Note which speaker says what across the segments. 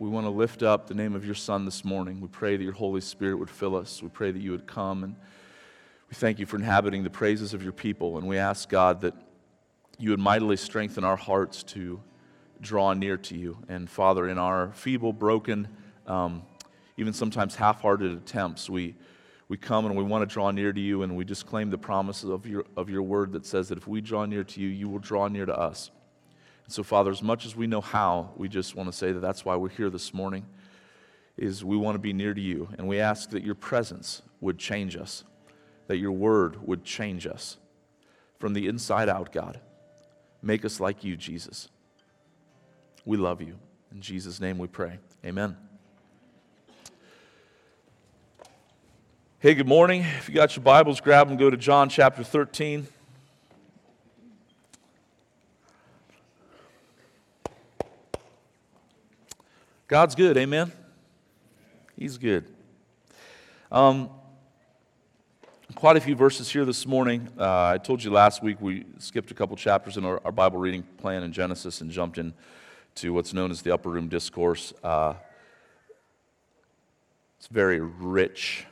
Speaker 1: we want to lift up the name of your Son this morning. We pray that your Holy Spirit would fill us. We pray that you would come. And we thank you for inhabiting the praises of your people. And we ask, God, that you would mightily strengthen our hearts to draw near to you. And Father, in our feeble, broken, um, even sometimes half hearted attempts, we, we come and we want to draw near to you, and we just claim the promises of your, of your word that says that if we draw near to you, you will draw near to us. And so, Father, as much as we know how, we just want to say that that's why we're here this morning, is we want to be near to you. And we ask that your presence would change us, that your word would change us from the inside out, God. Make us like you, Jesus. We love you. In Jesus' name we pray. Amen. Hey, good morning. If you got your Bibles, grab them, go to John chapter 13. God's good, amen? He's good. Um, quite a few verses here this morning. Uh, I told you last week we skipped a couple chapters in our, our, Bible reading plan in Genesis and jumped in to what's known as the Upper Room Discourse. Uh, it's a very rich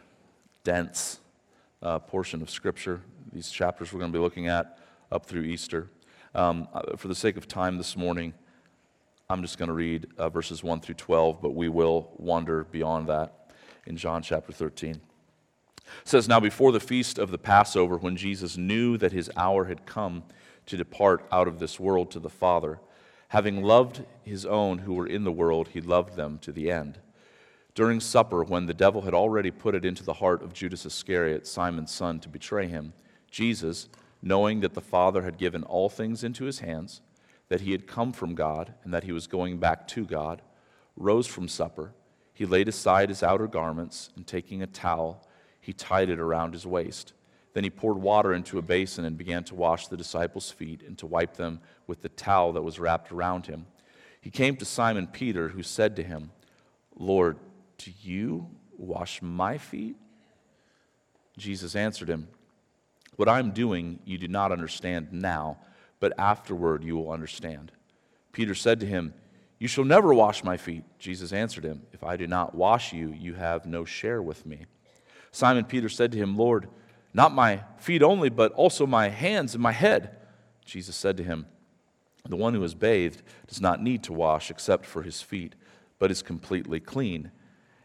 Speaker 1: dense uh, portion of Scripture, these chapters we're going to be looking at up through Easter. Um, uh, for the sake of time this morning, I'm just going to read uh, verses 1 through 12, but we will wander beyond that in John chapter 13. It says, Now before the feast of the Passover, when Jesus knew that his hour had come to depart out of this world to the Father, having loved his own who were in the world, he loved them to the end. During supper, when the devil had already put it into the heart of Judas Iscariot, Simon's son, to betray him, Jesus, knowing that the Father had given all things into his hands, that he had come from God, and that he was going back to God, rose from supper. He laid aside his outer garments, and taking a towel, he tied it around his waist. Then he poured water into a basin and began to wash the disciples' feet and to wipe them with the towel that was wrapped around him. He came to Simon Peter, who said to him, Lord, do you wash my feet? Jesus answered him, What I'm doing you do not understand now, but afterward you will understand. Peter said to him, You shall never wash my feet. Jesus answered him, If I do not wash you, you have no share with me. Simon Peter said to him, Lord, not my feet only, but also my hands and my head. Jesus said to him, The one who is bathed does not need to wash except for his feet, but is completely clean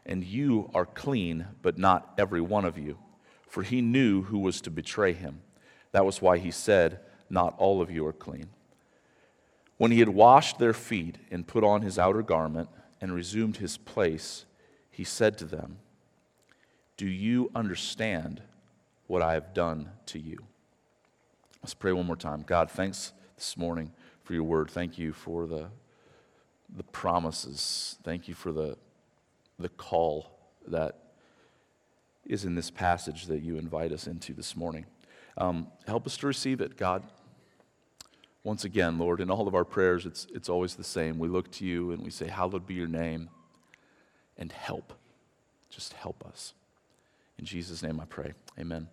Speaker 1: and you are clean, but not every one of you. For he knew who was to betray him. That was why he said, Not all of you are clean. When he had washed their feet and put on his outer garment and resumed his place, he said to them, Do you understand what I have done to you? Let's pray one more time. God, thanks this morning for your word. Thank you for the, the promises. Thank you for the the call that is in this passage that you invite us into this morning. Um, help us to receive it, God. Once again, Lord, in all of our prayers, it's, it's always the same. We look to you and we say, Hallowed be your name, and help. Just help us. In Jesus' name I pray. Amen.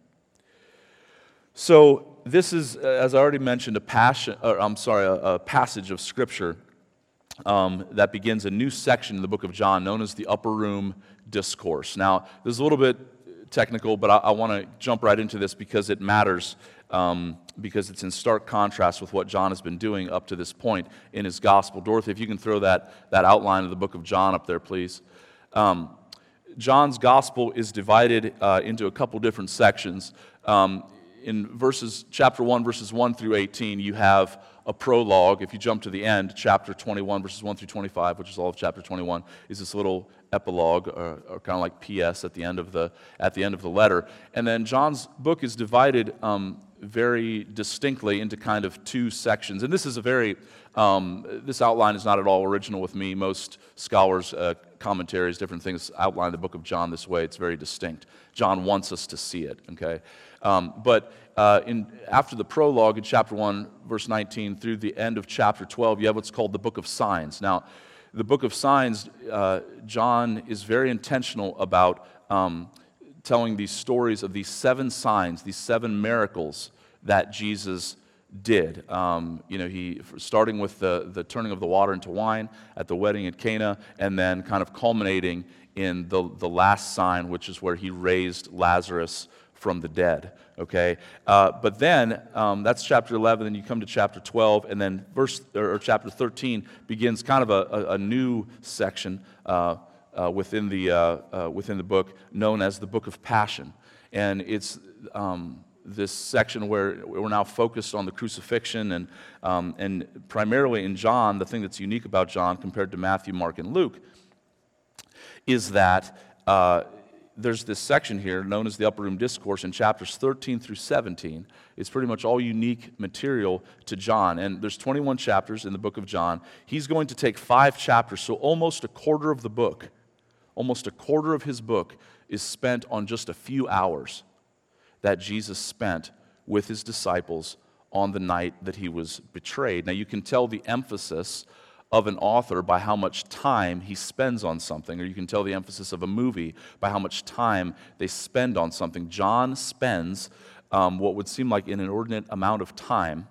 Speaker 1: So, this is, as I already mentioned, a passion, or, I'm sorry, a, a passage of Scripture um, that begins a new section in the book of John known as the Upper Room Discourse. Now, this is a little bit technical, but I, I want to jump right into this because it matters, um, because it's in stark contrast with what John has been doing up to this point in his gospel. Dorothy, if you can throw that, that outline of the book of John up there, please. Um, John's gospel is divided uh, into a couple different sections. Um, in verses, chapter 1, verses 1 through 18, you have a prologue. If you jump to the end, chapter 21, verses 1 through 25, which is all of chapter 21, is this little epilogue or, or kind of like P.S. at the end of the at the end of the letter. And then John's book is divided um, very distinctly into kind of two sections. And this is a very um, this outline is not at all original with me. Most scholars, uh, commentaries, different things outline the book of John this way. It's very distinct. John wants us to see it. Okay, um, but uh, in, after the prologue in chapter 1, verse 19, through the end of chapter 12, you have what's called the book of signs. Now, the book of signs, uh, John is very intentional about um, telling these stories of these seven signs, these seven miracles that Jesus did. Um, you know, he starting with the, the turning of the water into wine at the wedding at Cana, and then kind of culminating in the, the last sign, which is where he raised Lazarus from the dead. Okay, uh, but then um, that's chapter 11. Then you come to chapter 12, and then verse or, chapter 13 begins kind of a, a, a new section uh, uh, within the uh, uh, within the book known as the Book of Passion, and it's um, this section where we're now focused on the crucifixion and, um, and primarily in John, the thing that's unique about John compared to Matthew, Mark, and Luke is that uh, there's this section here known as the Upper Room Discourse in chapters 13 through 17. It's pretty much all unique material to John. And there's 21 chapters in the book of John. He's going to take five chapters, so almost a quarter of the book, almost a quarter of his book is spent on just a few hours that Jesus spent with his disciples on the night that he was betrayed. Now, you can tell the emphasis of an author by how much time he spends on something, or you can tell the emphasis of a movie by how much time they spend on something. John spends um, what would seem like an inordinate amount of time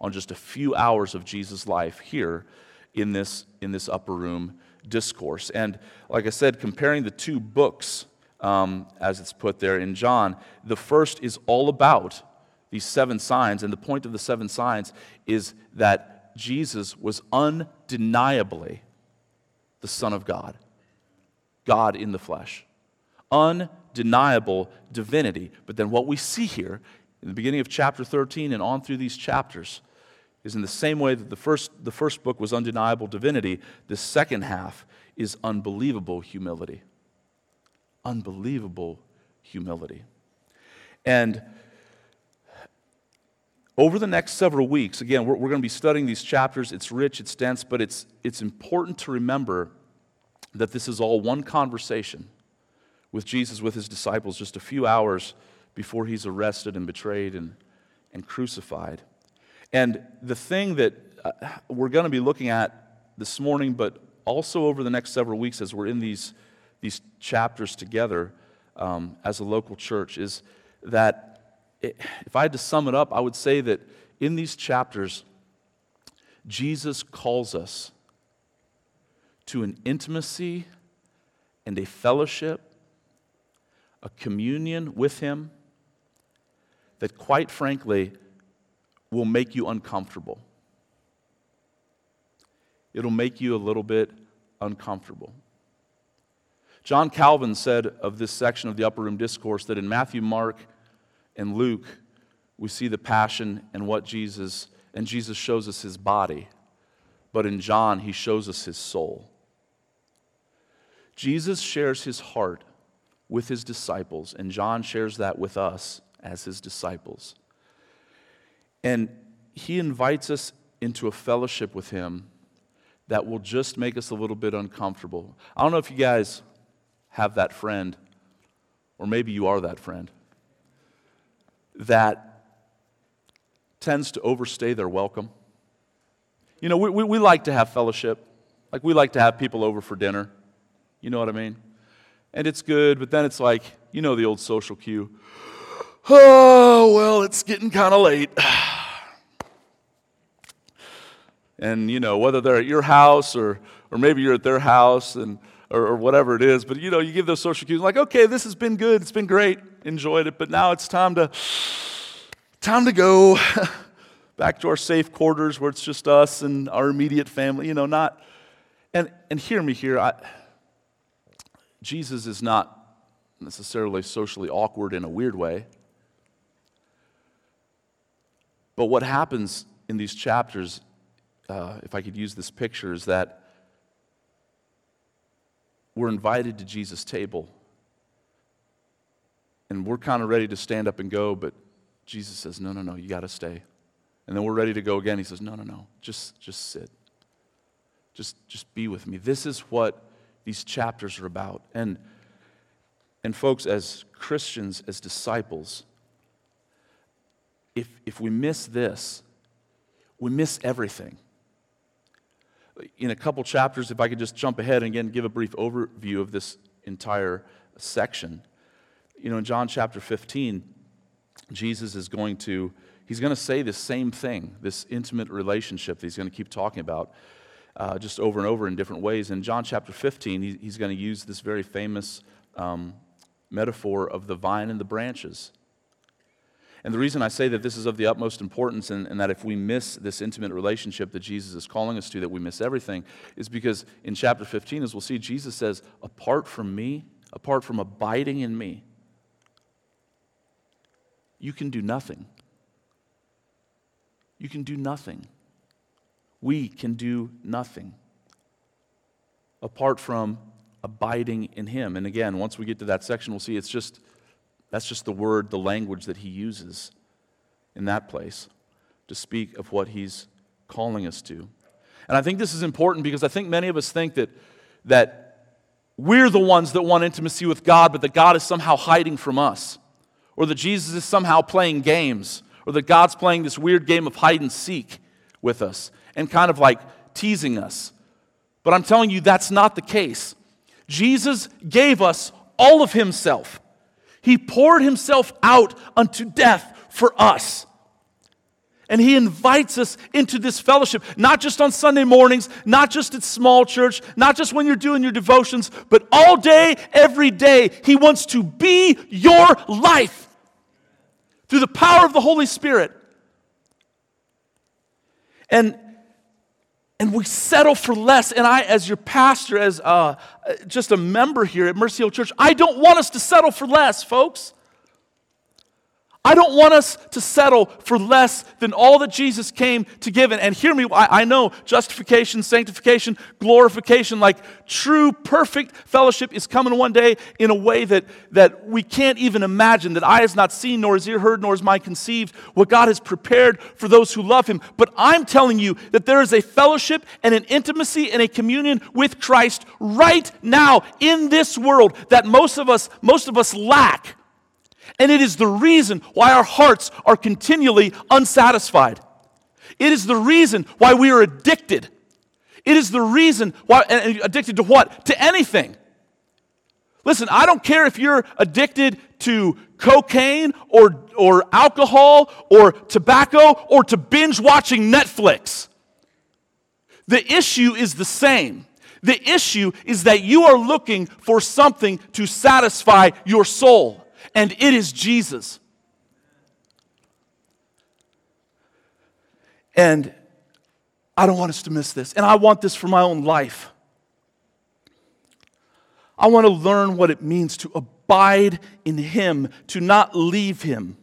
Speaker 1: on just a few hours of Jesus' life here in this, in this upper room discourse. And like I said, comparing the two books, um, as it's put there in John, the first is all about these seven signs. And the point of the seven signs is that Jesus was undeniably the Son of God, God in the flesh. Undeniable divinity. But then what we see here in the beginning of chapter 13 and on through these chapters is in the same way that the first, the first book was undeniable divinity, the second half is unbelievable humility. Unbelievable humility. And over the next several weeks, again, we're, we're going to be studying these chapters. It's rich, it's dense, but it's, it's important to remember that this is all one conversation with Jesus, with his disciples, just a few hours before he's arrested and betrayed and, and crucified. And the thing that uh, we're going to be looking at this morning, but also over the next several weeks as we're in these, these chapters together um, as a local church, is that if I had to sum it up, I would say that in these chapters, Jesus calls us to an intimacy and a fellowship, a communion with Him that, quite frankly, will make you uncomfortable. It'll make you a little bit uncomfortable. John Calvin said of this section of the Upper Room Discourse that in Matthew, Mark, and Luke, we see the passion and what Jesus, and Jesus shows us his body. But in John, he shows us his soul. Jesus shares his heart with his disciples, and John shares that with us as his disciples. And he invites us into a fellowship with him that will just make us a little bit uncomfortable. I don't know if you guys have that friend, or maybe you are that friend that tends to overstay their welcome. You know, we, we, we, like to have fellowship. Like, we like to have people over for dinner. You know what I mean? And it's good, but then it's like, you know, the old social cue. Oh, well, it's getting kind of late. and, you know, whether they're at your house or, or maybe you're at their house and, or, or whatever it is, but, you know, you give those social cues like, okay, this has been good. It's been great enjoyed it, but now it's time to time to go back to our safe quarters where it's just us and our immediate family, you know, not and and hear me here. I, Jesus is not necessarily socially awkward in a weird way. But what happens in these chapters, uh, if I could use this picture, is that we're invited to Jesus' table and we're kind of ready to stand up and go, but Jesus says, No, no, no, you got to stay. And then we're ready to go again. He says, No, no, no, just, just sit. Just, just be with me. This is what these chapters are about. And, and folks, as Christians, as disciples, if, if we miss this, we miss everything. In a couple chapters, if I could just jump ahead and again give a brief overview of this entire section you know, in John chapter 15, Jesus is going to he's going to say the same thing, this intimate relationship that he's going to keep talking about uh, just over and over in different ways. In John chapter 15, he, he's going to use this very famous um, metaphor of the vine and the branches. And the reason I say that this is of the utmost importance and, and, that if we miss this intimate relationship that Jesus is calling us to, that we miss everything, is because in chapter 15, as we'll see, Jesus says, Apart from me, apart from abiding in me, you can do nothing. You can do nothing. We can do nothing apart from abiding in Him. And again, once we get to that section, we'll see it's just that's just the word, the language that He uses in that place to speak of what He's calling us to. And I think this is important because I think many of us think that, that we're the ones that want intimacy with God, but that God is somehow hiding from us, or that Jesus is somehow playing games, or that God's playing this weird game of hide and seek with us and kind of like teasing us. But I'm telling you, that's not the case. Jesus gave us all of Himself, He poured Himself out unto death for us. And he invites us into this fellowship, not just on Sunday mornings, not just at small church, not just when you're doing your devotions, but all day, every day. He wants to be your life through the power of the Holy Spirit. And and we settle for less. And I, as your pastor, as uh, just a member here at Mercy Hill Church, I don't want us to settle for less, folks. I don't want us to settle for less than all that Jesus came to give. And, and hear me, I, I, know justification, sanctification, glorification, like true, perfect fellowship is coming one day in a way that, that we can't even imagine, that eye has not seen, nor has ear heard, nor has mind conceived, what God has prepared for those who love Him. But I'm telling you that there is a fellowship and an intimacy and a communion with Christ right now in this world that most of us, most of us lack. And it is the reason why our hearts are continually unsatisfied. It is the reason why we are addicted. It is the reason why, addicted to what? To anything. Listen, I don't care if you're addicted to cocaine or, or alcohol or tobacco or to binge watching Netflix. The issue is the same. The issue is that you are looking for something to satisfy your soul and it is Jesus. And I don't want us to miss this. And I want this for my own life. I want to learn what it means to abide in Him, to not leave Him.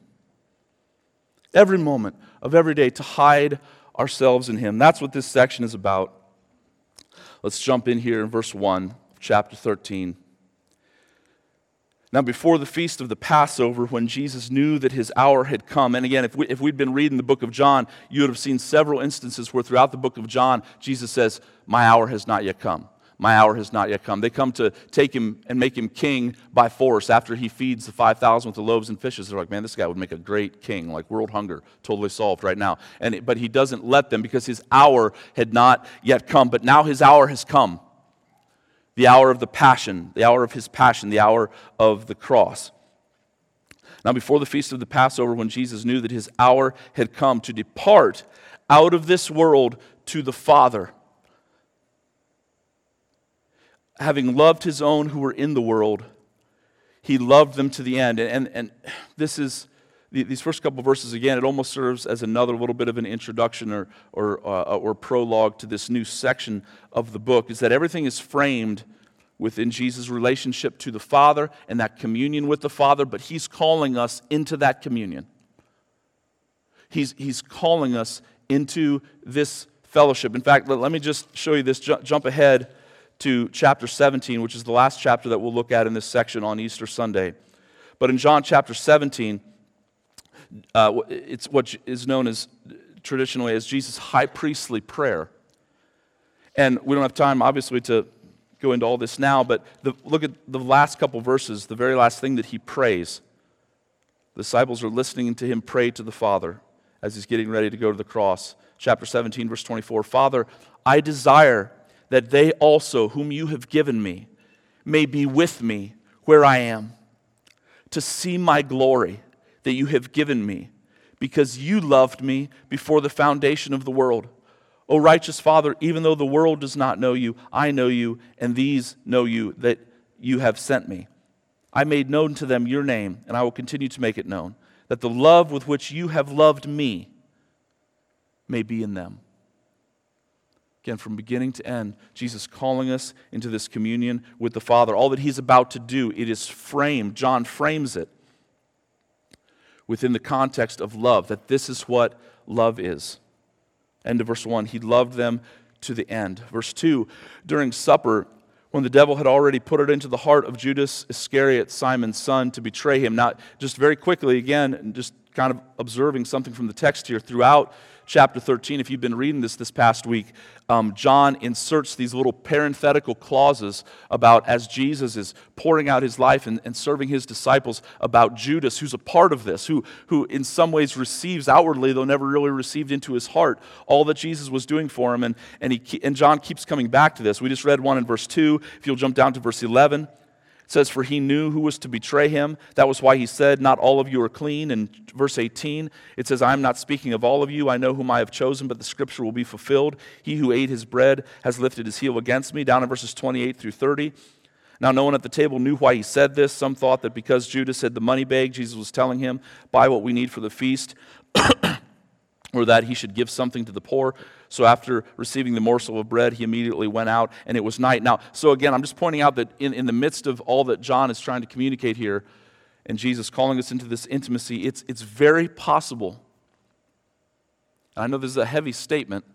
Speaker 1: Every moment of every day, to hide ourselves in Him. That's what this section is about. Let's jump in here in verse 1, chapter 13. Now, before the feast of the Passover, when Jesus knew that his hour had come, and again, if, we, if we'd been reading the book of John, you would have seen several instances where throughout the book of John, Jesus says, My hour has not yet come. My hour has not yet come. They come to take him and make him king by force after he feeds the 5,000 with the loaves and fishes. They're like, man, this guy would make a great king, like world hunger totally solved right now. And, but he doesn't let them because his hour had not yet come. But now his hour has come the hour of the passion, the hour of his passion, the hour of the cross. Now, before the feast of the Passover, when Jesus knew that his hour had come to depart out of this world to the Father, having loved his own who were in the world, he loved them to the end. And, and, and this is these first couple verses, again, it almost serves as another little bit of an introduction or, or, uh, or prologue to this new section of the book, is that everything is framed within Jesus' relationship to the Father and that communion with the Father, but He's calling us into that communion. He's, he's calling us into this fellowship. In fact, let, let me just show you this. Jump ahead to chapter 17, which is the last chapter that we'll look at in this section on Easter Sunday. But in John chapter 17, uh, it's what is known as traditionally as Jesus' high priestly prayer. And we don't have time, obviously, to go into all this now, but the, look at the last couple verses, the very last thing that he prays. The disciples are listening to him pray to the Father as he's getting ready to go to the cross. Chapter 17, verse 24 Father, I desire that they also, whom you have given me, may be with me where I am, to see my glory that you have given me because you loved me before the foundation of the world. O righteous Father, even though the world does not know you, I know you, and these know you, that you have sent me. I made known to them your name, and I will continue to make it known, that the love with which you have loved me may be in them. Again, from beginning to end, Jesus calling us into this communion with the Father. All that he's about to do, it is framed, John frames it within the context of love, that this is what love is. End of verse 1. He loved them to the end. Verse 2 During supper, when the devil had already put it into the heart of Judas Iscariot, Simon's son, to betray him. Not just very quickly, again, just kind of observing something from the text here throughout chapter 13, if you've been reading this this past week, um, John inserts these little parenthetical clauses about as Jesus is pouring out his life and, and serving his disciples, about Judas, who's a part of this, who, who in some ways receives outwardly, though never really received into his heart, all that Jesus was doing for him. And, and, he, and John keeps coming back to this. We just read one in verse 2. If you'll jump down to verse 11. It says, For he knew who was to betray him. That was why he said, Not all of you are clean. In verse 18, it says, I am not speaking of all of you. I know whom I have chosen, but the scripture will be fulfilled. He who ate his bread has lifted his heel against me. Down in verses 28 through 30. Now, no one at the table knew why he said this. Some thought that because Judas had the money bag, Jesus was telling him, Buy what we need for the feast, or that he should give something to the poor. So after receiving the morsel of bread, he immediately went out, and it was night. Now, so again, I'm just pointing out that in, in the midst of all that John is trying to communicate here, and Jesus calling us into this intimacy, it's, it's very possible. And I know this is a heavy statement,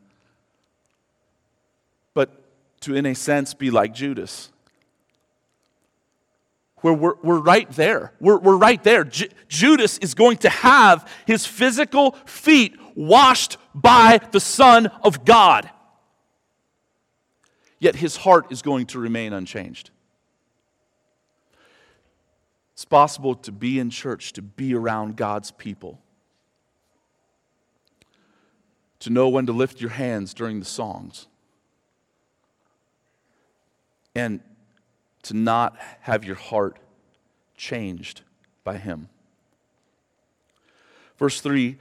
Speaker 1: but to, in a sense, be like Judas where we're, we're right there. We're, we're right there. Judas is going to have his physical feet washed by the Son of God. Yet his heart is going to remain unchanged. It's possible to be in church, to be around God's people, to know when to lift your hands during the songs, and to not have your heart changed by Him. Verse 3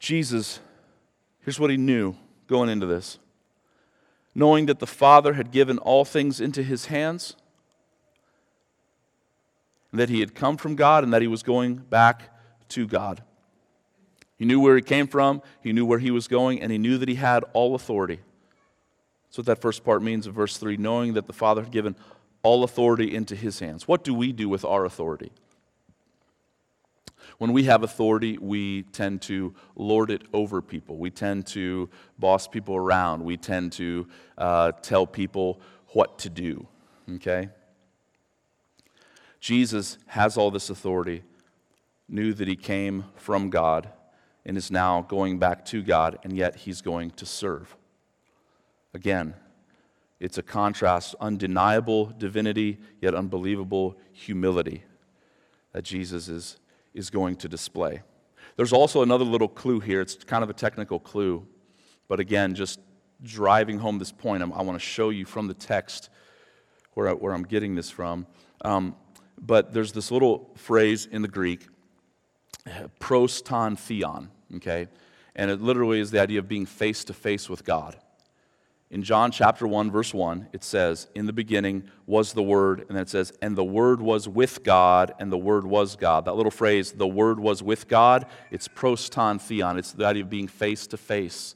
Speaker 1: Jesus, here's what he knew going into this knowing that the Father had given all things into his hands, that he had come from God, and that he was going back to God. He knew where he came from, he knew where he was going, and he knew that he had all authority. That's what that first part means of verse 3 knowing that the Father had given all authority into his hands. What do we do with our authority? When we have authority, we tend to lord it over people. We tend to boss people around. We tend to uh, tell people what to do. Okay? Jesus has all this authority, knew that he came from God, and is now going back to God, and yet he's going to serve. Again, it's a contrast, undeniable divinity, yet unbelievable humility that Jesus is is going to display. There's also another little clue here. It's kind of a technical clue, but again, just driving home this point, I'm, i want to show you from the text where, I, where I'm getting this from. Um, but there's this little phrase in the Greek, pros ton theon, okay? And it literally is the idea of being face to face with God in John chapter 1, verse 1, it says, In the beginning was the Word, and then it says, And the Word was with God, and the Word was God. That little phrase, the Word was with God, it's pros ton theon. It's the idea of being face to face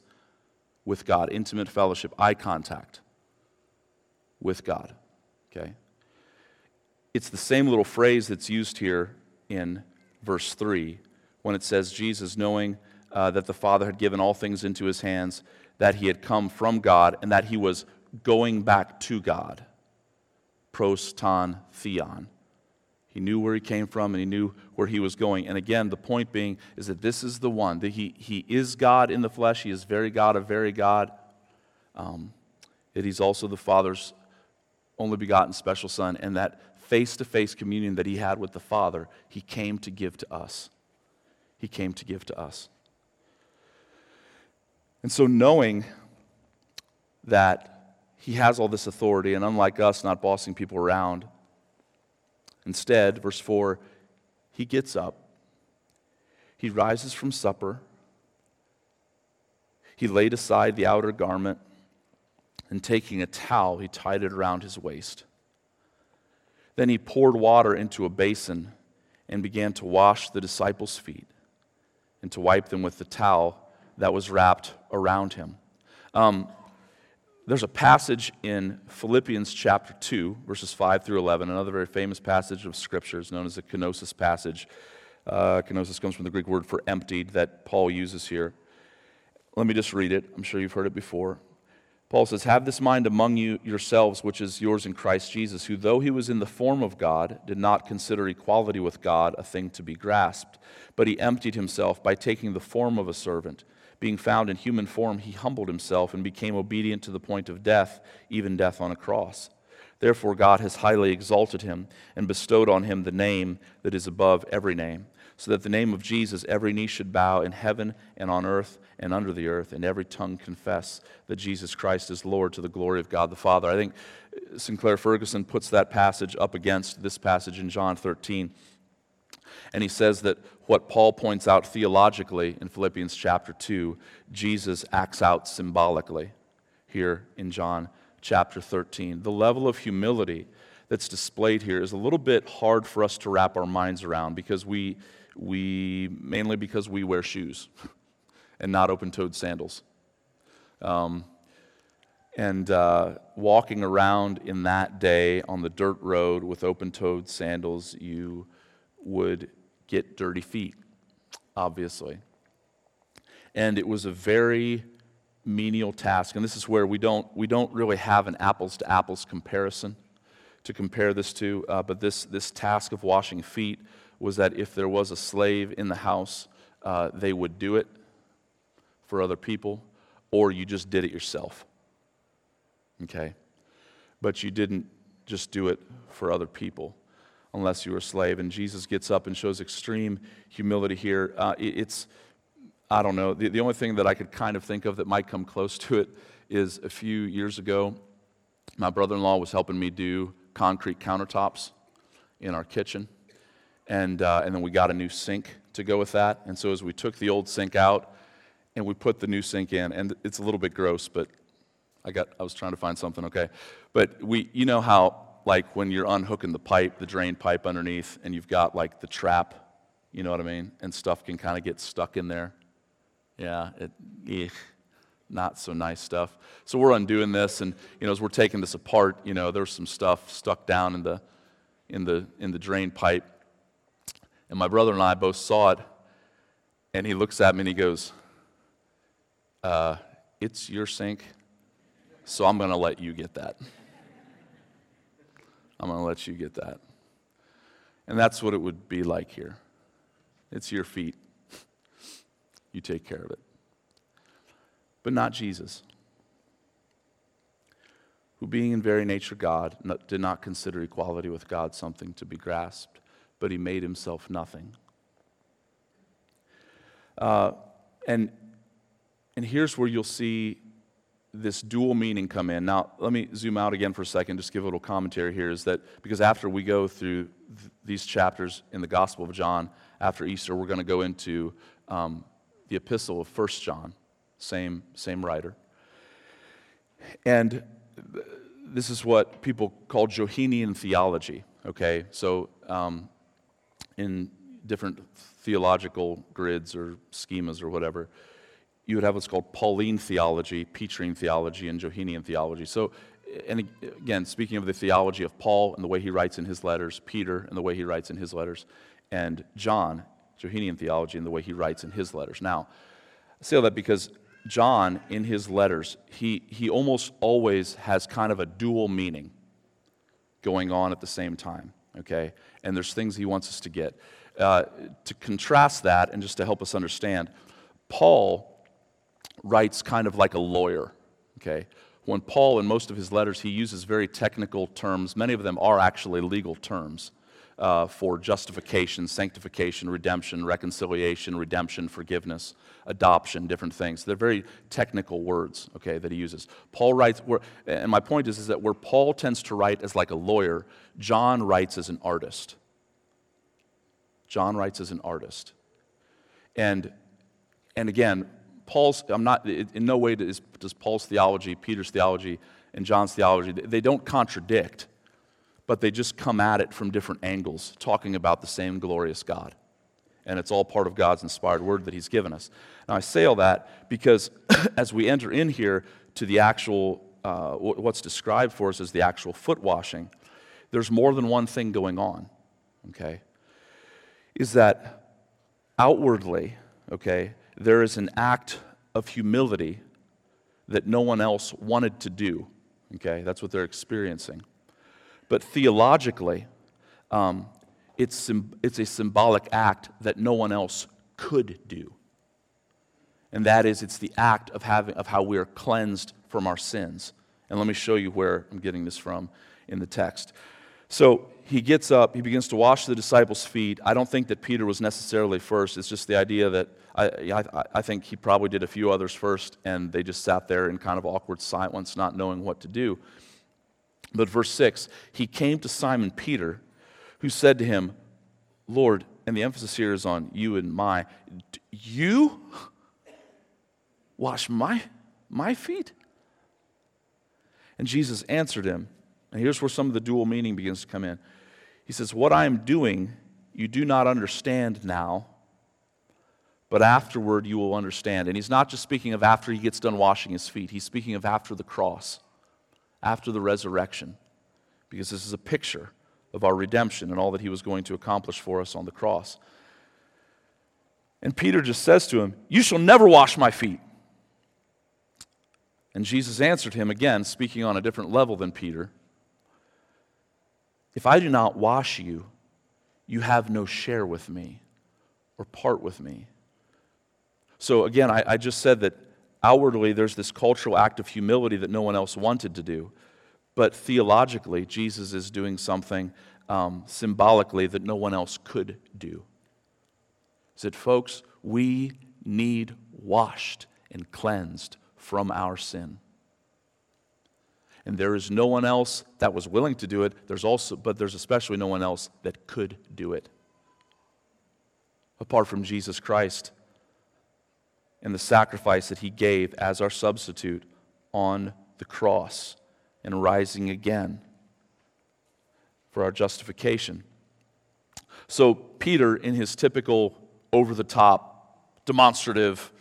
Speaker 1: with God, intimate fellowship, eye contact with God. Okay? It's the same little phrase that's used here in verse 3 when it says, Jesus, knowing uh, that the Father had given all things into his hands, that he had come from God and that he was going back to God. Pros ton theon. He knew where he came from and he knew where he was going. And again, the point being is that this is the one, that he, he is God in the flesh. He is very God of very God. Um, that he's also the Father's only begotten special Son. And that face to face communion that he had with the Father, he came to give to us. He came to give to us. And so, knowing that he has all this authority, and unlike us, not bossing people around, instead, verse 4, he gets up. he rises from supper. He laid aside the outer garment, and taking a towel, he tied it around his waist. Then he poured water into a basin and began to wash the disciples' feet and to wipe them with the towel that was wrapped around him. Um, there's a passage in Philippians chapter 2, verses 5 through 11, another very famous passage of Scripture known as the kenosis passage. Uh, kenosis comes from the Greek word for emptied that Paul uses here. Let me just read it. I'm sure you've heard it before. Paul says, Have this mind among you yourselves, which is yours in Christ Jesus, who, though he was in the form of God, did not consider equality with God a thing to be grasped, but he emptied himself by taking the form of a servant being found in human form, he humbled himself and became obedient to the point of death, even death on a cross. Therefore, God has highly exalted him and bestowed on him the name that is above every name, so that the name of Jesus every knee should bow in heaven and on earth and under the earth, and every tongue confess that Jesus Christ is Lord to the glory of God the Father. I think Sinclair Ferguson puts that passage up against this passage in John 13 and he says that what Paul points out theologically in Philippians chapter 2, Jesus acts out symbolically here in John chapter 13. The level of humility that's displayed here is a little bit hard for us to wrap our minds around because we, we mainly because we wear shoes and not open toed sandals. Um, and uh, walking around in that day on the dirt road with open toed sandals, you would get dirty feet, obviously. And it was a very menial task. And this is where we don't, we don't really have an apples to apples comparison to compare this to. Uh, but this, this task of washing feet was that if there was a slave in the house, uh, they would do it for other people, or you just did it yourself. Okay? But you didn't just do it for other people unless you were a slave. And Jesus gets up and shows extreme humility here. Uh, it's, I don't know, the, the only thing that I could kind of think of that might come close to it is a few years ago, my brother in law was helping me do concrete countertops in our kitchen. And, uh, and then we got a new sink to go with that. And so as we took the old sink out and we put the new sink in, and it's a little bit gross, but I got I was trying to find something, okay. But we you know how like when you're unhooking the pipe, the drain pipe underneath, and you've got like the trap, you know what I mean? And stuff can kind of get stuck in there. Yeah, it, not so nice stuff. So we're undoing this, and you know, as we're taking this apart, you know, there's some stuff stuck down in the in the in the drain pipe. And my brother and I both saw it, and he looks at me and he goes, uh, "It's your sink, so I'm going to let you get that." I'm going to let you get that. And that's what it would be like here. It's your feet. You take care of it. But not Jesus, who, being in very nature God, did not consider equality with God something to be grasped, but he made himself nothing. Uh, and, and here's where you'll see this dual meaning come in. Now, let me zoom out again for a second, just give a little commentary here. Is that because after we go through th- these chapters in the Gospel of John, after Easter, we're going to go into um, the epistle of First John, same, same writer. And this is what people call Johannine theology, okay? So, um, in different theological grids or schemas or whatever, you would have what's called Pauline theology, Petrine theology, and Johannine theology. So, and again, speaking of the theology of Paul and the way he writes in his letters, Peter and the way he writes in his letters, and John, Johannine theology, and the way he writes in his letters. Now, I say all that because John, in his letters, he, he almost always has kind of a dual meaning going on at the same time, okay? And there's things he wants us to get. Uh, to contrast that, and just to help us understand, Paul writes kind of like a lawyer, okay? When Paul, in most of his letters, he uses very technical terms, many of them are actually legal terms uh, for justification, sanctification, redemption, reconciliation, redemption, forgiveness, adoption, different things. They're very technical words, okay, that he uses. Paul writes, where, and my point is, is that where Paul tends to write as like a lawyer, John writes as an artist. John writes as an artist. And, and again, Paul's, I'm not, in no way does, does Paul's theology, Peter's theology, and John's theology, they don't contradict, but they just come at it from different angles, talking about the same glorious God. And it's all part of God's inspired word that He's given us. Now, I say all that because as we enter in here to the actual, uh, what's described for us as the actual foot washing, there's more than one thing going on, okay? Is that outwardly, okay, there is an act of humility that no one else wanted to do. Okay, that's what they're experiencing. But theologically, um, it's, it's a symbolic act that no one else could do. And that is, it's the act of, having, of how we are cleansed from our sins. And let me show you where I'm getting this from in the text. So he gets up, he begins to wash the disciples' feet. I don't think that Peter was necessarily first. It's just the idea that I, I, I, think he probably did a few others first, and they just sat there in kind of awkward silence, not knowing what to do. But verse 6 he came to Simon Peter, who said to him, Lord, and the emphasis here is on you and my, you wash my, my feet? And Jesus answered him, and here's where some of the dual meaning begins to come in. He says, What I am doing, you do not understand now, but afterward you will understand. And he's not just speaking of after he gets done washing his feet, he's speaking of after the cross, after the resurrection, because this is a picture of our redemption and all that he was going to accomplish for us on the cross. And Peter just says to him, You shall never wash my feet. And Jesus answered him again, speaking on a different level than Peter. If I do not wash you, you have no share with me or part with me. So, again, I, I, just said that outwardly there's this cultural act of humility that no one else wanted to do. But theologically, Jesus is doing something um, symbolically that no one else could do. Is that, folks, we need washed and cleansed from our sin and there is no one else that was willing to do it. There's also, but there's especially no one else that could do it apart from Jesus Christ and the sacrifice that he gave as our substitute on the cross and rising again for our justification. So, Peter, in his typical over the top, demonstrative,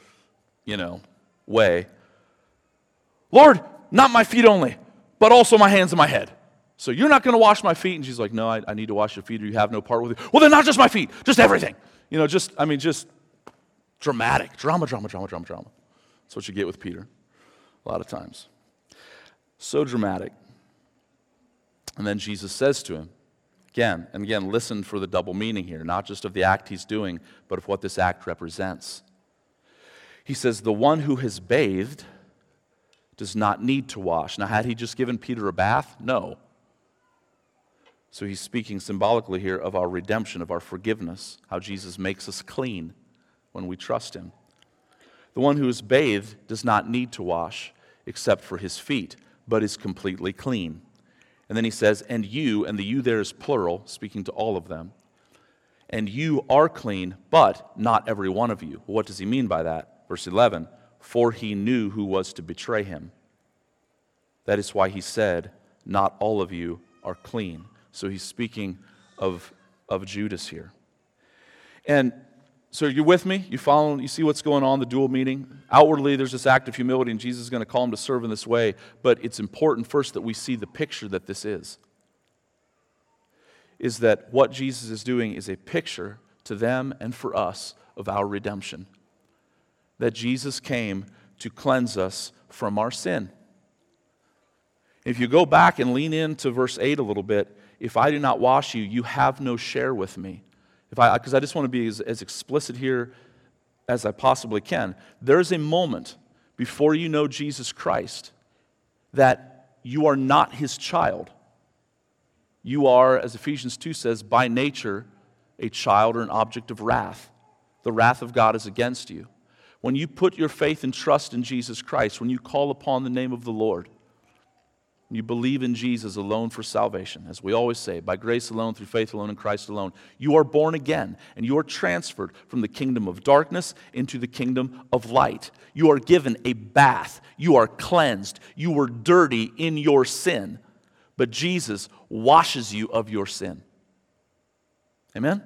Speaker 1: you know, way, Lord, not my feet only, but also my hands and my head. So you're not going to wash my feet? And she's like, No, I, I, need to wash your feet, or you have no part with it. Well, then not just my feet, just everything. You know, just, I mean, just dramatic. Drama, drama, drama, drama, drama. That's what you get with Peter a lot of times. So dramatic. And then Jesus says to him, again, and again, listen for the double meaning here, not just of the act he's doing, but of what this act represents. He says, The one who has bathed does not need to wash. Now, had he just given Peter a bath? No. So he's speaking symbolically here of our redemption, of our forgiveness, how Jesus makes us clean when we trust him. The one who is bathed does not need to wash except for his feet, but is completely clean. And then he says, And you, and the you there is plural, speaking to all of them. And you are clean, but not every one of you. What does he mean by that? Verse 11 for he knew who was to betray him. That is why he said, Not all of you are clean. So he's speaking of, of Judas here. And so you're with me? You follow, you see what's going on, the dual meaning? Outwardly, there's this act of humility, and Jesus is going to call him to serve in this way. But it's important first that we see the picture that this is. Is that what Jesus is doing is a picture to them and for us of our redemption that Jesus came to cleanse us from our sin. If you go back and lean into verse 8 a little bit, if I do not wash you, you have no share with me. If I, because I just want to be as, as explicit here as I possibly can. There's a moment before you know Jesus Christ that you are not his child. You are, as Ephesians 2 says, by nature a child or an object of wrath. The wrath of God is against you when you put your faith and trust in Jesus Christ, when you call upon the name of the Lord, you believe in Jesus alone for salvation, as we always say, by grace alone, through faith alone, in Christ alone, you are born again and you are transferred from the kingdom of darkness into the kingdom of light. You are given a bath. You are cleansed. You were dirty in your sin, but Jesus washes you of your sin. Amen?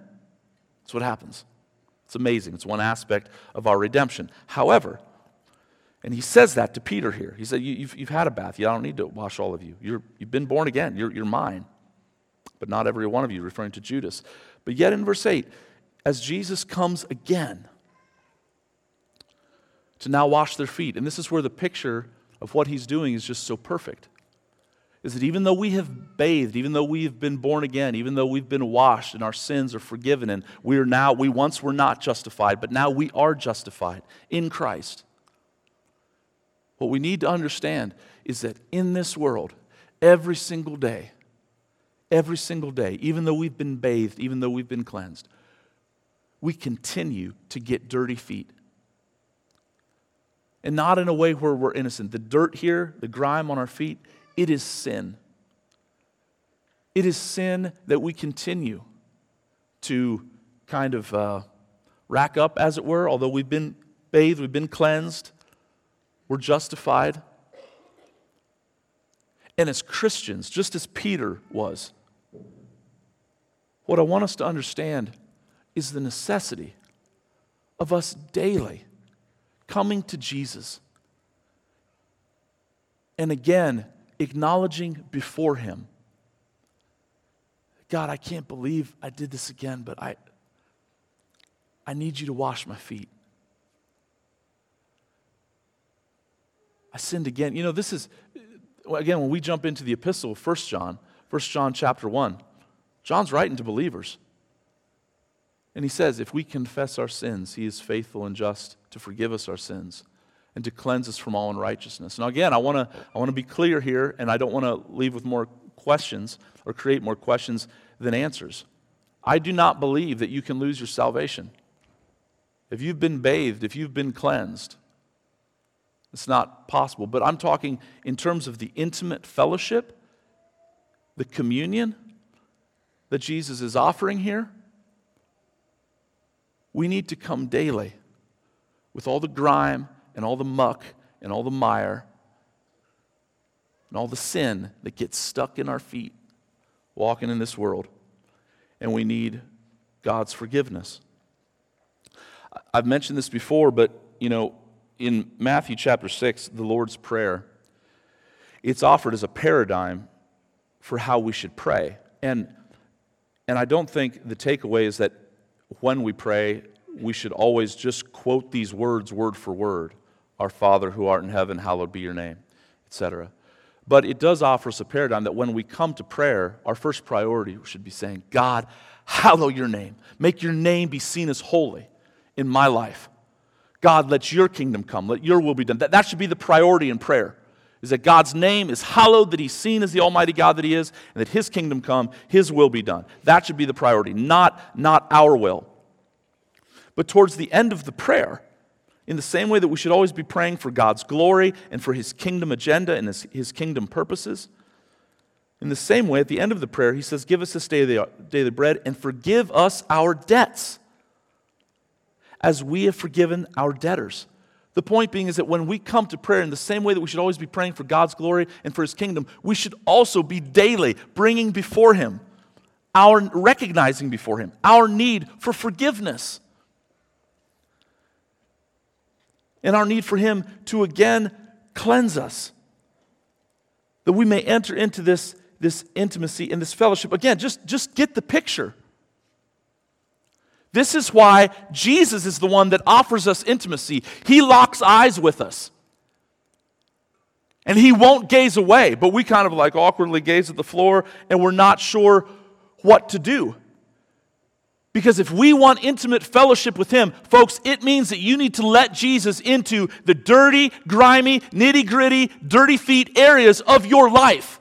Speaker 1: That's what happens. It's amazing. It's one aspect of our redemption. However, and he says that to Peter here. He said, you, have you've had a bath. Yeah, I don't need to wash all of you. You're, you've been born again. You're, you're mine. But not every one of you, referring to Judas. But yet in verse 8, as Jesus comes again to now wash their feet, and this is where the picture of what he's doing is just so perfect. Is that even though we have bathed, even though we have been born again, even though we've been washed and our sins are forgiven, and we are now, we once were not justified, but now we are justified in Christ what we need to understand is that in this world, every single day, every single day, even though we've been bathed, even though we've been cleansed, we continue to get dirty feet. And not in a way where we're innocent. The dirt here, the grime on our feet, it is sin. It is sin that we continue to kind of uh, rack up, as it were, although we've been bathed, we've been cleansed. We're justified. And as Christians, just as Peter was, what I want us to understand is the necessity of us daily coming to Jesus and again acknowledging before Him God, I can't believe I did this again, but I, I need you to wash my feet. I sinned again. You know, this is, again, when we jump into the epistle of 1 John, 1 John chapter 1, John's writing to believers. And he says, if we confess our sins, he is faithful and just to forgive us our sins and to cleanse us from all unrighteousness. Now, again, I want to I want to be clear here, and I don't want to leave with more questions or create more questions than answers. I do not believe that you can lose your salvation. If you've been bathed, if you've been cleansed, it's not possible. But I'm talking in terms of the intimate fellowship, the communion that Jesus is offering here. We need to come daily with all the grime and all the muck and all the mire and all the sin that gets stuck in our feet walking in this world. And we need God's forgiveness. I've mentioned this before, but you know, in Matthew chapter 6, the Lord's Prayer, it's offered as a paradigm for how we should pray. And, and I don't think the takeaway is that when we pray, we should always just quote these words word for word Our Father who art in heaven, hallowed be your name, etc. But it does offer us a paradigm that when we come to prayer, our first priority should be saying, God, hallow your name. Make your name be seen as holy in my life. God, let your kingdom come, let your will be done. That, that should be the priority in prayer. Is that God's name is hallowed, that He's seen as the Almighty God that He is, and that His kingdom come, His will be done. That should be the priority, not, not our will. But towards the end of the prayer, in the same way that we should always be praying for God's glory and for His kingdom agenda and His, his kingdom purposes, in the same way, at the end of the prayer, He says, Give us this day the daily bread and forgive us our debts as we have forgiven our debtors. The point being is that when we come to prayer in the same way that we should always be praying for God's glory and for His kingdom, we should also be daily bringing before Him, our recognizing before Him, our need for forgiveness. And our need for Him to again cleanse us. That we may enter into this, this intimacy and this fellowship. Again, just, just get the picture. This is why Jesus is the one that offers us intimacy. He locks eyes with us. And he won't gaze away, but we kind of like awkwardly gaze at the floor and we're not sure what to do. Because if we want intimate fellowship with Him, folks, it means that you need to let Jesus into the dirty, grimy, nitty gritty, dirty feet areas of your life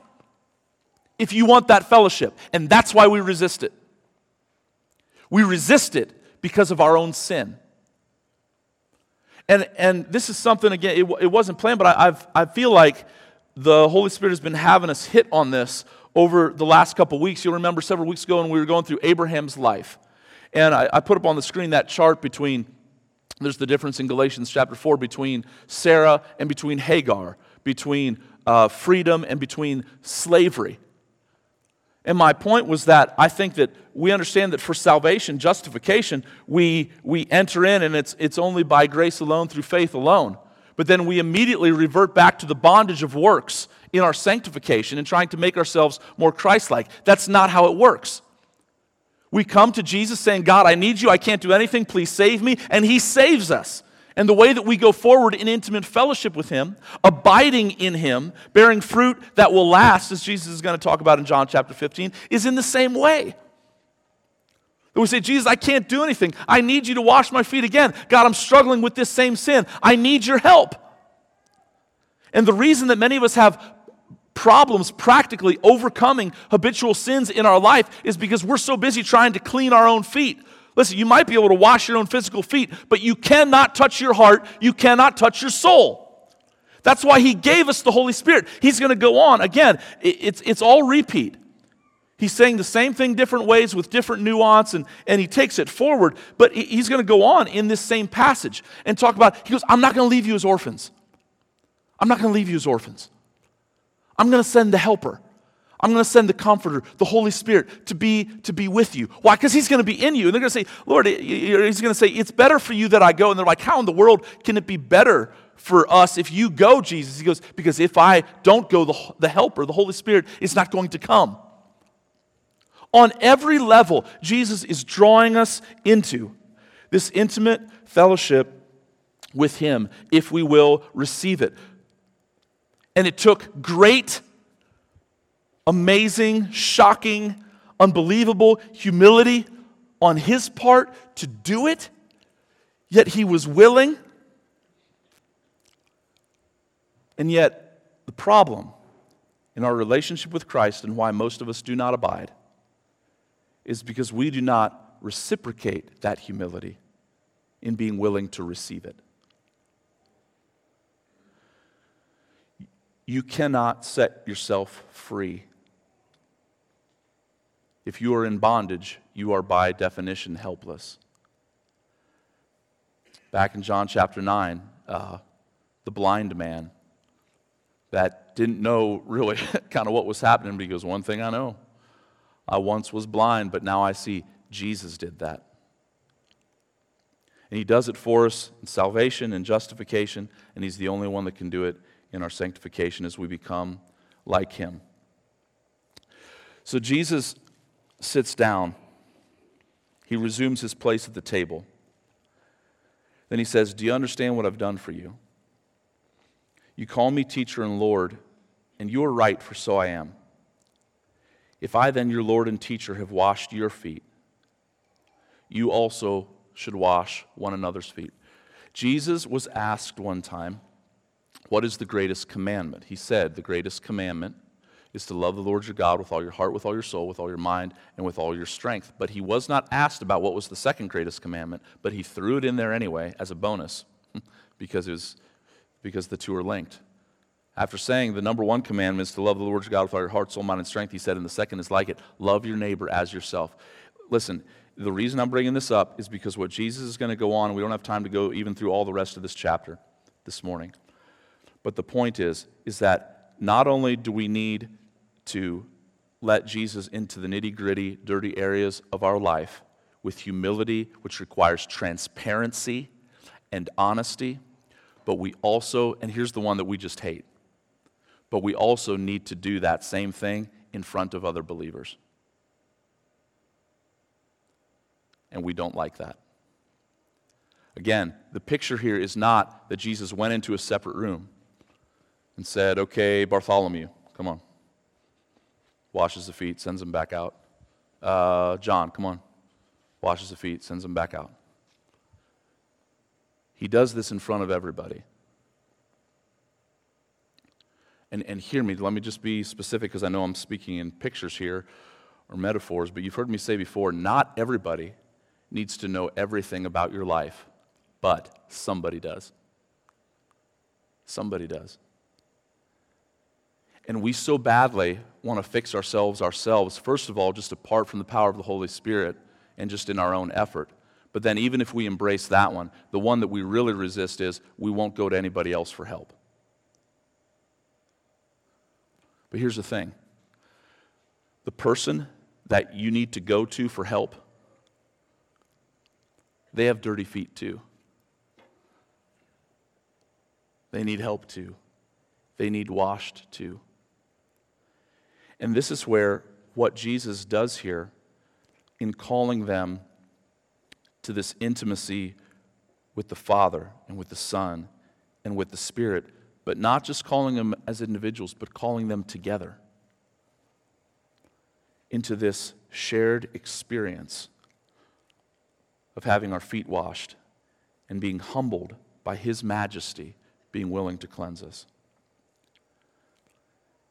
Speaker 1: if you want that fellowship. And that's why we resist it. We resist it because of our own sin. And, and this is something, again, it, it wasn't planned, but I, I've, I feel like the Holy Spirit has been having us hit on this over the last couple weeks. You'll remember several weeks ago when we were going through Abraham's life. And I, I put up on the screen that chart between, there's the difference in Galatians chapter 4 between Sarah and between Hagar, between uh, freedom and between slavery. And my point was that I think that we understand that for salvation, justification, we, we enter in and it's, it's only by grace alone, through faith alone. But then we immediately revert back to the bondage of works in our sanctification and trying to make ourselves more Christ like. That's not how it works. We come to Jesus saying, God, I need you. I can't do anything. Please save me. And He saves us. And the way that we go forward in intimate fellowship with Him, abiding in Him, bearing fruit that will last, as Jesus is going to talk about in John chapter 15, is in the same way. we say, Jesus, I can't do anything. I need you to wash my feet again. God, I'm struggling with this same sin. I need your help. And the reason that many of us have problems practically overcoming habitual sins in our life is because we're so busy trying to clean our own feet. Listen, you might be able to wash your own physical feet, but you cannot touch your heart. You cannot touch your soul. That's why he gave us the Holy Spirit. He's going to go on. Again, it's, it's all repeat. He's saying the same thing different ways with different nuance, and, and he takes it forward. But he's going to go on in this same passage and talk about, he goes, I'm not going to leave you as orphans. I'm not going to leave you as orphans. I'm going to send the helper. I'm going to send the comforter, the Holy Spirit, to be, to be with you. Why? Because he's going to be in you. And they're going to say, Lord, he's going to say, it's better for you that I go. And they're like, how in the world can it be better for us if you go, Jesus? He goes, because if I don't go, the, the helper, the Holy Spirit, is not going to come. On every level, Jesus is drawing us into this intimate fellowship with him if we will receive it. And it took great amazing, shocking, unbelievable humility on his part to do it, yet he was willing. And yet, the problem in our relationship with Christ and why most of us do not abide is because we do not reciprocate that humility in being willing to receive it. You cannot set yourself free if you are in bondage, you are by definition helpless. Back in John chapter 9, uh, the blind man that didn't know really kind of what was happening, but he goes, One thing I know I once was blind, but now I see Jesus did that. And he does it for us in salvation and justification, and he's the only one that can do it in our sanctification as we become like him. So Jesus sits down. He resumes his place at the table. Then he says, Do you understand what I've done for you? You call me teacher and Lord, and you are right, for so I am. If I, then, your Lord and teacher, have washed your feet, you also should wash one another's feet. Jesus was asked one time, What is the greatest commandment? He said, The greatest commandment is to love the Lord your God with all your heart, with all your soul, with all your mind, and with all your strength. But he was not asked about what was the second greatest commandment, but he threw it in there anyway as a bonus because, it was, because the two are linked. After saying the number one commandment is to love the Lord your God with all your heart, soul, mind, and strength, he said, and the second is like it love your neighbor as yourself. Listen, the reason I'm bringing this up is because what Jesus is going to go on, we don't have time to go even through all the rest of this chapter this morning. But the point is, is that not only do we need to let Jesus into the nitty gritty, dirty areas of our life with humility, which requires transparency and honesty. But we also, and here's the one that we just hate, but we also need to do that same thing in front of other believers. And we don't like that. Again, the picture here is not that Jesus went into a separate room and said, Okay, Bartholomew, come on washes the feet, sends them back out. Uh, John, come on. Washes the feet, sends them back out. He does this in front of everybody. And, and hear me, let me just be specific because I know I'm speaking in pictures here or metaphors, but you've heard me say before not everybody needs to know everything about your life, but somebody does. Somebody does. And we so badly want to fix ourselves ourselves, first of all, just apart from the power of the Holy Spirit and just in our own effort. But then, even if we embrace that one, the one that we really resist is we won't go to anybody else for help. But here's the thing the person that you need to go to for help, they have dirty feet too. They need help too. They need washed too. And this is where what Jesus does here in calling them to this intimacy with the Father and with the Son and with the Spirit, but not just calling them as individuals, but calling them together into this shared experience of having our feet washed and being humbled by His majesty, being willing to cleanse us.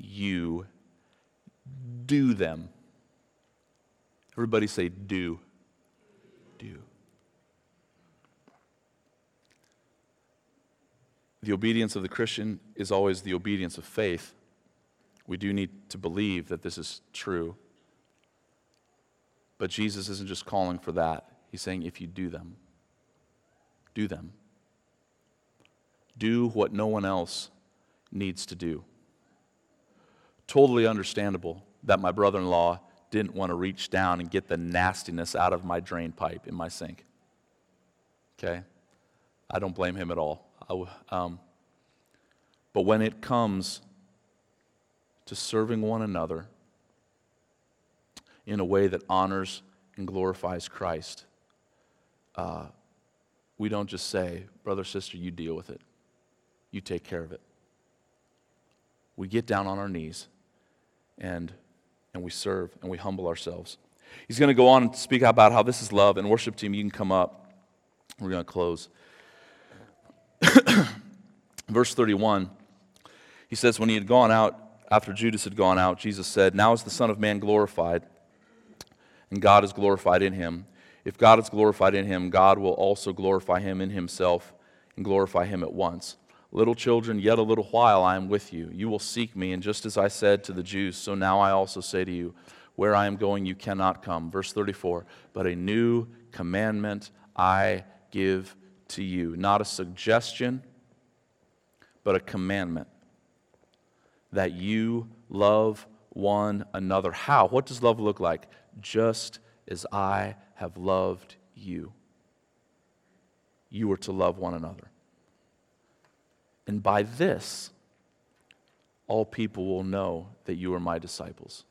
Speaker 1: you do them. Everybody say, do. Do. The obedience of the Christian is always the obedience of faith. We do need to believe that this is true. But Jesus isn't just calling for that. He's saying, if you do them, do them. Do what no one else needs to do. Totally understandable that my brother in law didn't want to reach down and get the nastiness out of my drain pipe in my sink. Okay? I don't blame him at all. um, but when it comes to serving one another in a way that honors and glorifies Christ, uh, we don't just say, brother, sister, you deal with it, you take care of it. We get down on our knees and, and we serve and we humble ourselves. He's going to go on and speak about how this is love. And worship team, you can come up. We're going to close. Verse 31, he says, When he had gone out, after Judas had gone out, Jesus said, Now is the Son of Man glorified, and God is glorified in him. If God is glorified in him, God will also glorify him in himself and glorify him at once. Little children, yet a little while I am with you. You will seek me, and just as I said to the Jews, so now I also say to you, Where I am going, you cannot come. Verse 34 But a new commandment I give to you. Not a suggestion, but a commandment that you love one another. How? What does love look like? Just as I have loved you. You are to love one another. And by this, all people will know that you are my disciples.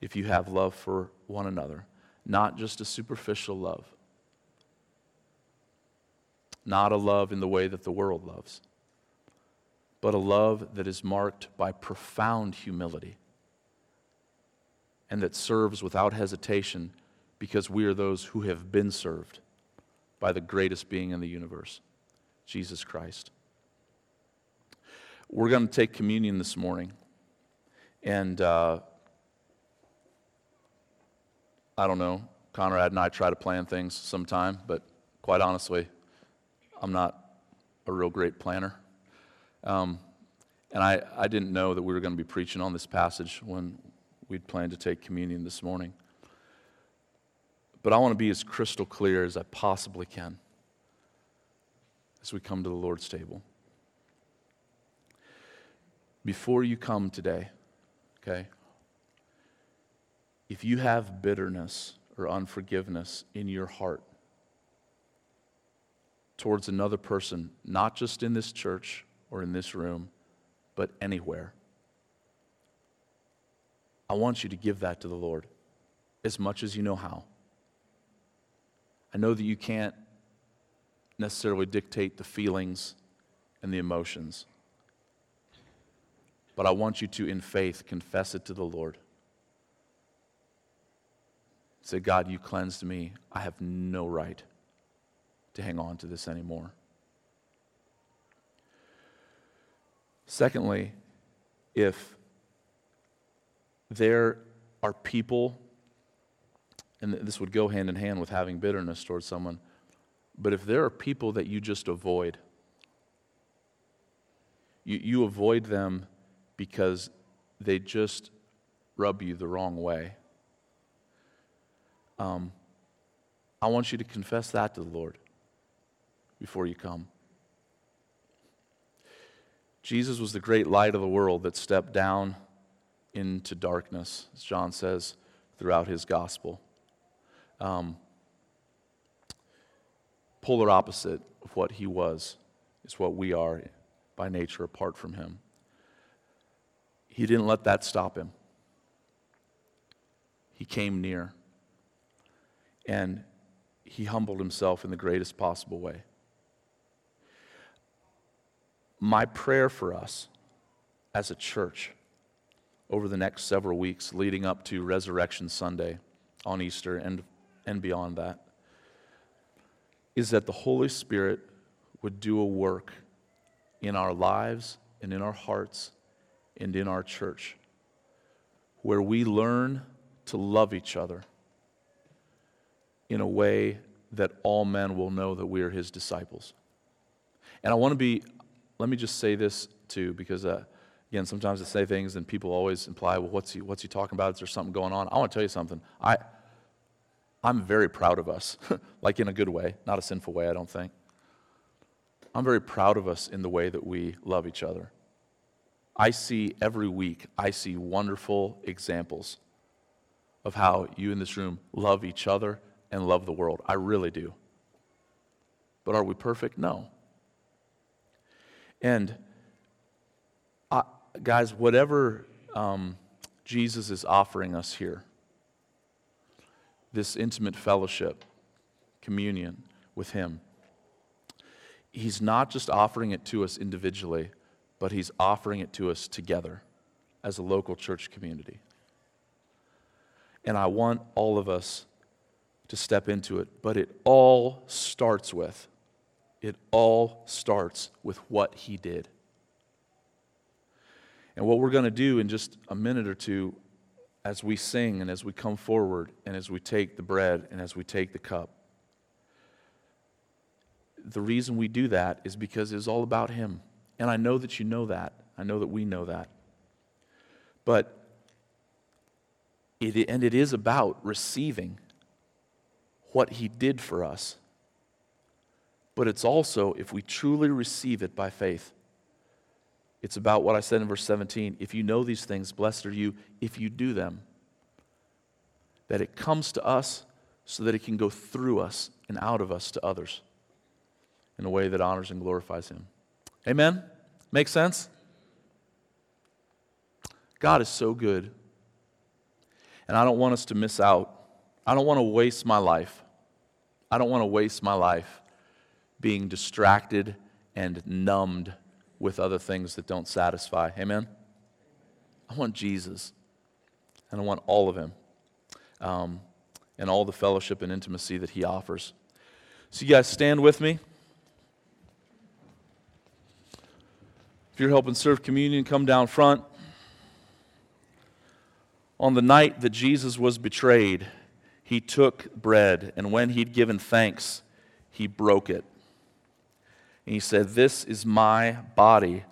Speaker 1: If you have love for one another, not just a superficial love, not a love in the way that the world loves but a love that is marked by profound humility and that serves without hesitation because we are those who have been served by the greatest being in the universe, Jesus Christ. We're going to take communion this morning. And uh, I don't know, Conrad and I try to plan things sometime, but quite honestly, I'm not a real great planner. Um, and I, I didn't know that we were going to be preaching on this passage when we'd planned to take communion this morning. But I want to be as crystal clear as I possibly can as we come to the Lord's table. Before you come today, okay, if you have bitterness or unforgiveness in your heart towards another person, not just in this church, or in this room, but anywhere. I want you to give that to the Lord as much as you know how. I know that you can't necessarily dictate the feelings and the emotions. But I want you to, in faith, confess it to the Lord. Say, God, you cleansed me. I have no right to hang on to this anymore. Secondly, if there are people, and this would go hand in hand with having bitterness towards someone, but if there are people that you just avoid, you, you avoid them because they just rub you the wrong way. Um, I want you to confess that to the Lord before you come. Jesus was the great light of the world that stepped down into darkness, as John says throughout his gospel. Um, polar opposite of what he was is what we are by nature apart from him. He didn't let that stop him. He came near and he humbled himself in the greatest possible way. My prayer for us as a church over the next several weeks leading up to Resurrection Sunday on Easter and, and beyond that is that the Holy Spirit would do a work in our lives and in our hearts and in our church where we learn to love each other in a way that all men will know that we are his disciples. And I want to be, let me just say this too, because uh, again, sometimes I say things and people always imply, well, what's he, what's he talking about? Is there something going on? I want to tell you something. I, I'm very proud of us, like in a good way, not a sinful way, I don't think. I'm very proud of us in the way that we love each other. I see every week, I see wonderful examples of how you in this room love each other and love the world. I really do. But are we perfect? No. And I, guys, whatever um, Jesus is offering us here, this intimate fellowship, communion with Him, He's not just offering it to us individually, but He's offering it to us together as a local church community. And I want all of us to step into it, but it all starts with, it all starts with what He did. And what we're going to do in just a minute or two as we sing and as we come forward and as we take the bread and as we take the cup. The reason we do that is because it's all about Him. And I know that you know that. I know that we know that. But it, and it is about receiving what He did for us. But it's also, if we truly receive it by faith, it's about what I said in verse 17. If you know these things, blessed are you if you do them. That it comes to us so that it can go through us and out of us to others in a way that honors and glorifies Him. Amen? Make sense? God is so good. And I don't want us to miss out. I don't want to waste my life. I don't want to waste my life being distracted and numbed with other things that don't satisfy. Amen? I want Jesus, and I want all of Him, um, and all the fellowship and intimacy that He offers. So, you guys stand with me. If you're helping serve communion, come down front. On the night that Jesus was betrayed, he took bread, and when he'd given thanks, he broke it. And he said, This is my body,